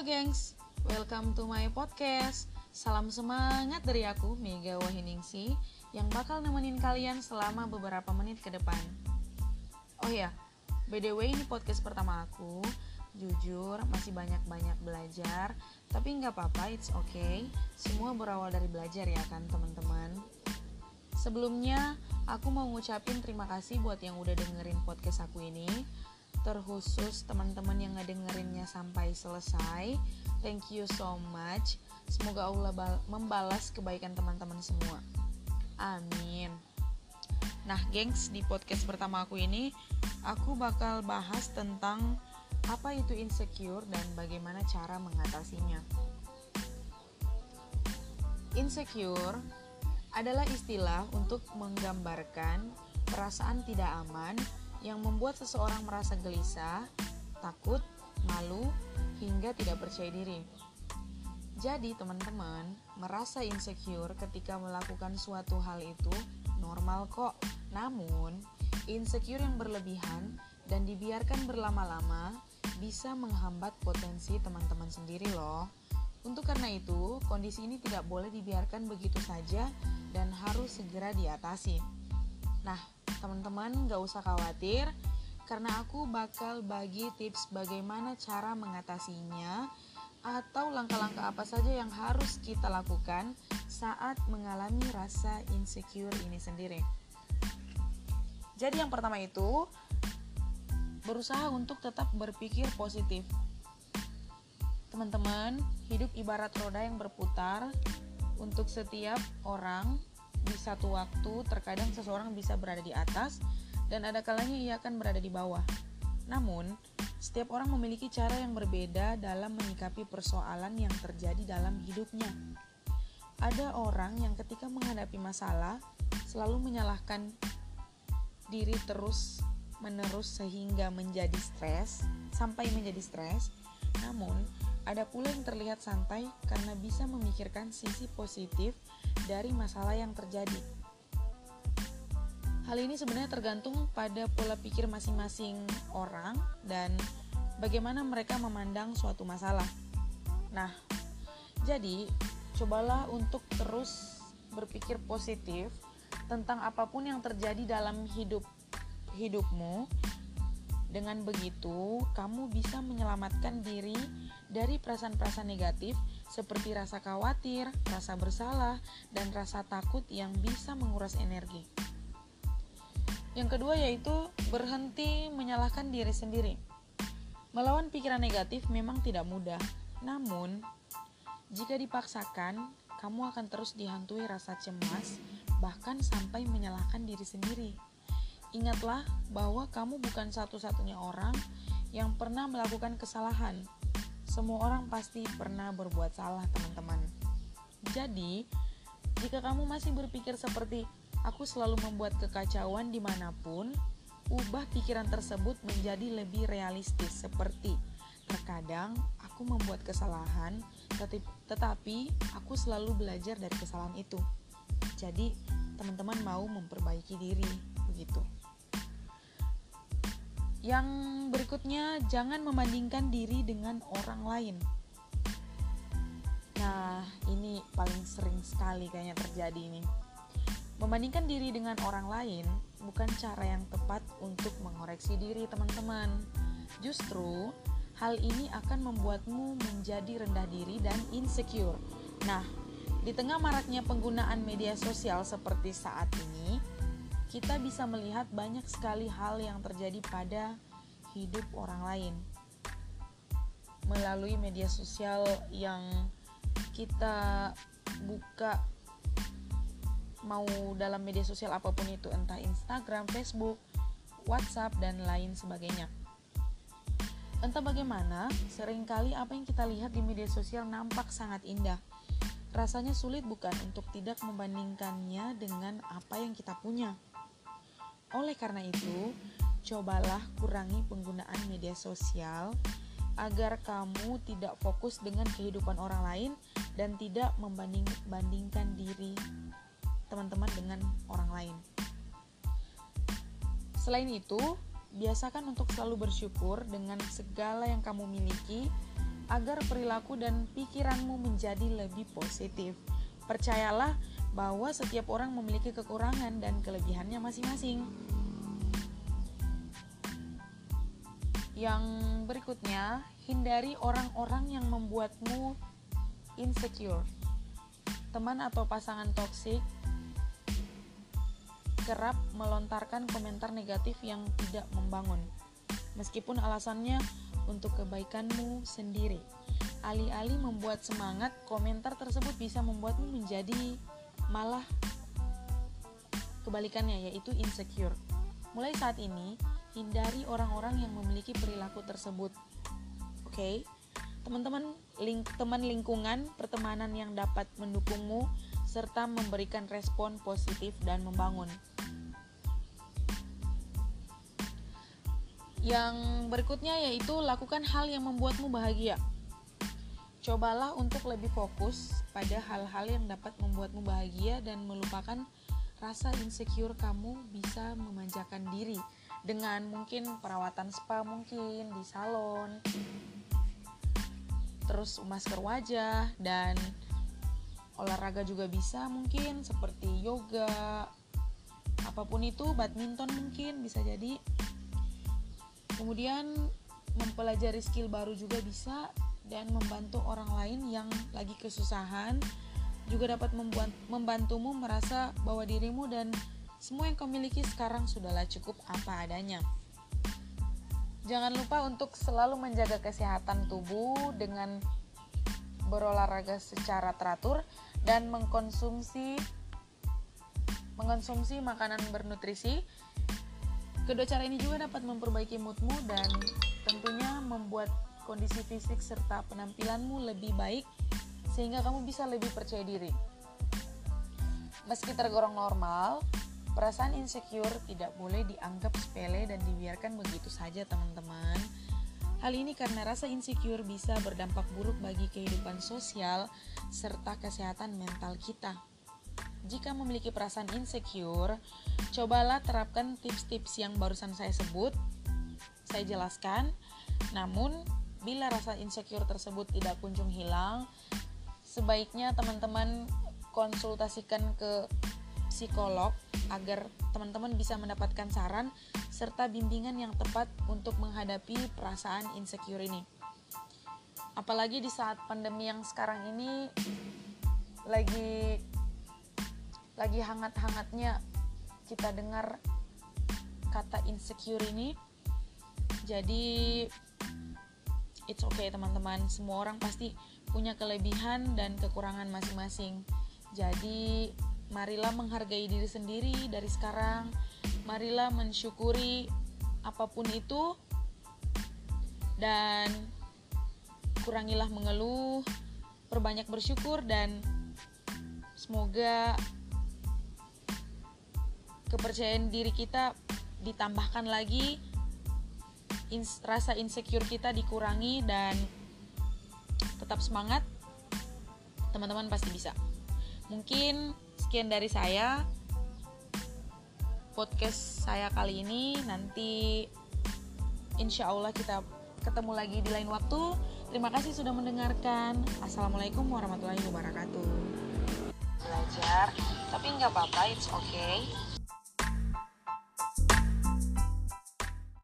Halo gengs, welcome to my podcast. Salam semangat dari aku, Mega Wahiningsi Yang bakal nemenin kalian selama beberapa menit ke depan. Oh ya, by the way ini podcast pertama aku. Jujur, masih banyak-banyak belajar Tapi nggak apa-apa, it's okay. Semua berawal dari belajar ya kan teman-teman? Sebelumnya, aku mau ngucapin terima kasih buat yang udah dengerin podcast aku ini terkhusus teman-teman yang ngedengerinnya sampai selesai. Thank you so much. Semoga Allah membalas kebaikan teman-teman semua. Amin. Nah, gengs, di podcast pertama aku ini aku bakal bahas tentang apa itu insecure dan bagaimana cara mengatasinya. Insecure adalah istilah untuk menggambarkan perasaan tidak aman yang membuat seseorang merasa gelisah, takut, malu, hingga tidak percaya diri. Jadi, teman-teman, merasa insecure ketika melakukan suatu hal itu normal kok. Namun, insecure yang berlebihan dan dibiarkan berlama-lama bisa menghambat potensi teman-teman sendiri loh. Untuk karena itu, kondisi ini tidak boleh dibiarkan begitu saja dan harus segera diatasi. Nah, teman-teman gak usah khawatir karena aku bakal bagi tips bagaimana cara mengatasinya atau langkah-langkah apa saja yang harus kita lakukan saat mengalami rasa insecure ini sendiri. Jadi yang pertama itu berusaha untuk tetap berpikir positif. Teman-teman, hidup ibarat roda yang berputar untuk setiap orang di satu waktu terkadang seseorang bisa berada di atas dan ada kalanya ia akan berada di bawah. Namun, setiap orang memiliki cara yang berbeda dalam menyikapi persoalan yang terjadi dalam hidupnya. Ada orang yang ketika menghadapi masalah selalu menyalahkan diri terus menerus sehingga menjadi stres sampai menjadi stres. Namun, ada pula yang terlihat santai karena bisa memikirkan sisi positif dari masalah yang terjadi. Hal ini sebenarnya tergantung pada pola pikir masing-masing orang dan bagaimana mereka memandang suatu masalah. Nah, jadi cobalah untuk terus berpikir positif tentang apa pun yang terjadi dalam hidup hidupmu. Dengan begitu, kamu bisa menyelamatkan diri dari perasaan-perasaan negatif seperti rasa khawatir, rasa bersalah, dan rasa takut yang bisa menguras energi. Yang kedua yaitu berhenti menyalahkan diri sendiri. Melawan pikiran negatif memang tidak mudah, namun jika dipaksakan, kamu akan terus dihantui rasa cemas, bahkan sampai menyalahkan diri sendiri. Ingatlah bahwa kamu bukan satu-satunya orang yang pernah melakukan kesalahan, semua orang pasti pernah berbuat salah, teman-teman. Jadi, jika kamu masih berpikir seperti aku selalu membuat kekacauan di mana pun, ubah pikiran tersebut menjadi lebih realistis seperti terkadang aku membuat kesalahan, tetapi aku selalu belajar dari kesalahan itu. Jadi, teman-teman mau memperbaiki diri, begitu. Yang berikutnya, jangan membandingkan diri dengan orang lain. Nah, ini paling sering sekali kayaknya terjadi ini. Membandingkan diri dengan orang lain bukan cara yang tepat untuk mengoreksi diri, teman-teman. Justru, hal ini akan membuatmu menjadi rendah diri dan insecure. Nah, di tengah maraknya penggunaan media sosial seperti saat ini, kita bisa melihat banyak sekali hal yang terjadi pada hidup orang lain melalui media sosial yang kita buka mau dalam media sosial apa pun itu entah Instagram, Facebook, WhatsApp dan lain sebagainya. Entah bagaimana, sering kali apa yang kita lihat di media sosial nampak sangat indah. Rasanya sulit bukan untuk tidak membandingkannya dengan apa yang kita punya. Oleh karena itu, cobalah kurangi penggunaan media sosial agar kamu tidak fokus dengan kehidupan orang lain dan tidak membanding-bandingkan diri teman-teman dengan orang lain. Selain itu, biasakan untuk selalu bersyukur dengan segala yang kamu miliki agar perilaku dan pikiranmu menjadi lebih positif. Percayalah bahwa setiap orang memiliki kekurangan dan kelebihannya masing-masing. Yang berikutnya, hindari orang-orang yang membuatmu insecure. Teman atau pasangan toksik kerap melontarkan komentar negatif yang tidak membangun, meskipun alasannya untuk kebaikanmu sendiri. Alih-alih membuat semangat, komentar tersebut bisa membuatmu menjadi malah kebalikannya, yaitu insecure. Mulai saat ini, hindari orang-orang yang memiliki perilaku tersebut. Oke, okay? teman-teman, ling teman lingkungan, pertemanan yang dapat mendukungmu serta memberikan respon positif dan membangun. Yang berikutnya yaitu lakukan hal yang membuatmu bahagia. Cobalah untuk lebih fokus pada hal-hal yang dapat membuatmu bahagia dan melupakan rasa insecure kamu bisa memanjakan diri dengan mungkin perawatan spa mungkin di salon terus masker wajah dan olahraga juga bisa mungkin seperti yoga apa pun itu badminton mungkin bisa jadi. Kemudian mempelajari skill baru juga bisa dan membantu orang lain yang lagi kesusahan juga dapat membuat membantumu merasa bahwa dirimu dan semua yang kau miliki sekarang sudahlah cukup apa adanya. Jangan lupa untuk selalu menjaga kesehatan tubuh dengan berolahraga secara teratur dan mengkonsumsi mengkonsumsi makanan bernutrisi. Kedua cara ini juga dapat memperbaiki moodmu dan tentunya membuat kondisi fisik serta penampilanmu lebih baik sehingga kamu bisa lebih percaya diri. Meski tergolong normal, Perasaan insecure tidak boleh dianggap sepele dan dibiarkan begitu saja, teman-teman. Hal ini karena rasa insecure bisa berdampak buruk bagi kehidupan sosial serta kesehatan mental kita. Jika memiliki perasaan insecure, cobalah terapkan tips-tips yang barusan saya sebut. Saya jelaskan. Namun, bila rasa insecure tersebut tidak kunjung hilang, sebaiknya teman-teman konsultasikan ke psikolog agar teman-teman bisa mendapatkan saran serta bimbingan yang tepat untuk menghadapi perasaan insecure ini. Apalagi di saat pandemi yang sekarang ini lagi lagi hangat-hangatnya kita dengar kata insecure ini. Jadi it's okay teman-teman, semua orang pasti punya kelebihan dan kekurangan masing-masing. Jadi marilah menghargai diri sendiri dari sekarang. Marilah mensyukuri apa pun itu dan kurangilah mengeluh, perbanyak bersyukur dan semoga kepercayaan diri kita ditambahkan lagi ins rasa insecure kita dikurangi dan tetap semangat teman-teman pasti bisa. Mungkin sekian dari saya. Podcast saya kali ini. Nanti insya Allah kita ketemu lagi di lain waktu. Terima kasih sudah mendengarkan. Assalamualaikum warahmatullahi wabarakatuh. Belajar tapi nggak apa-apa it's okay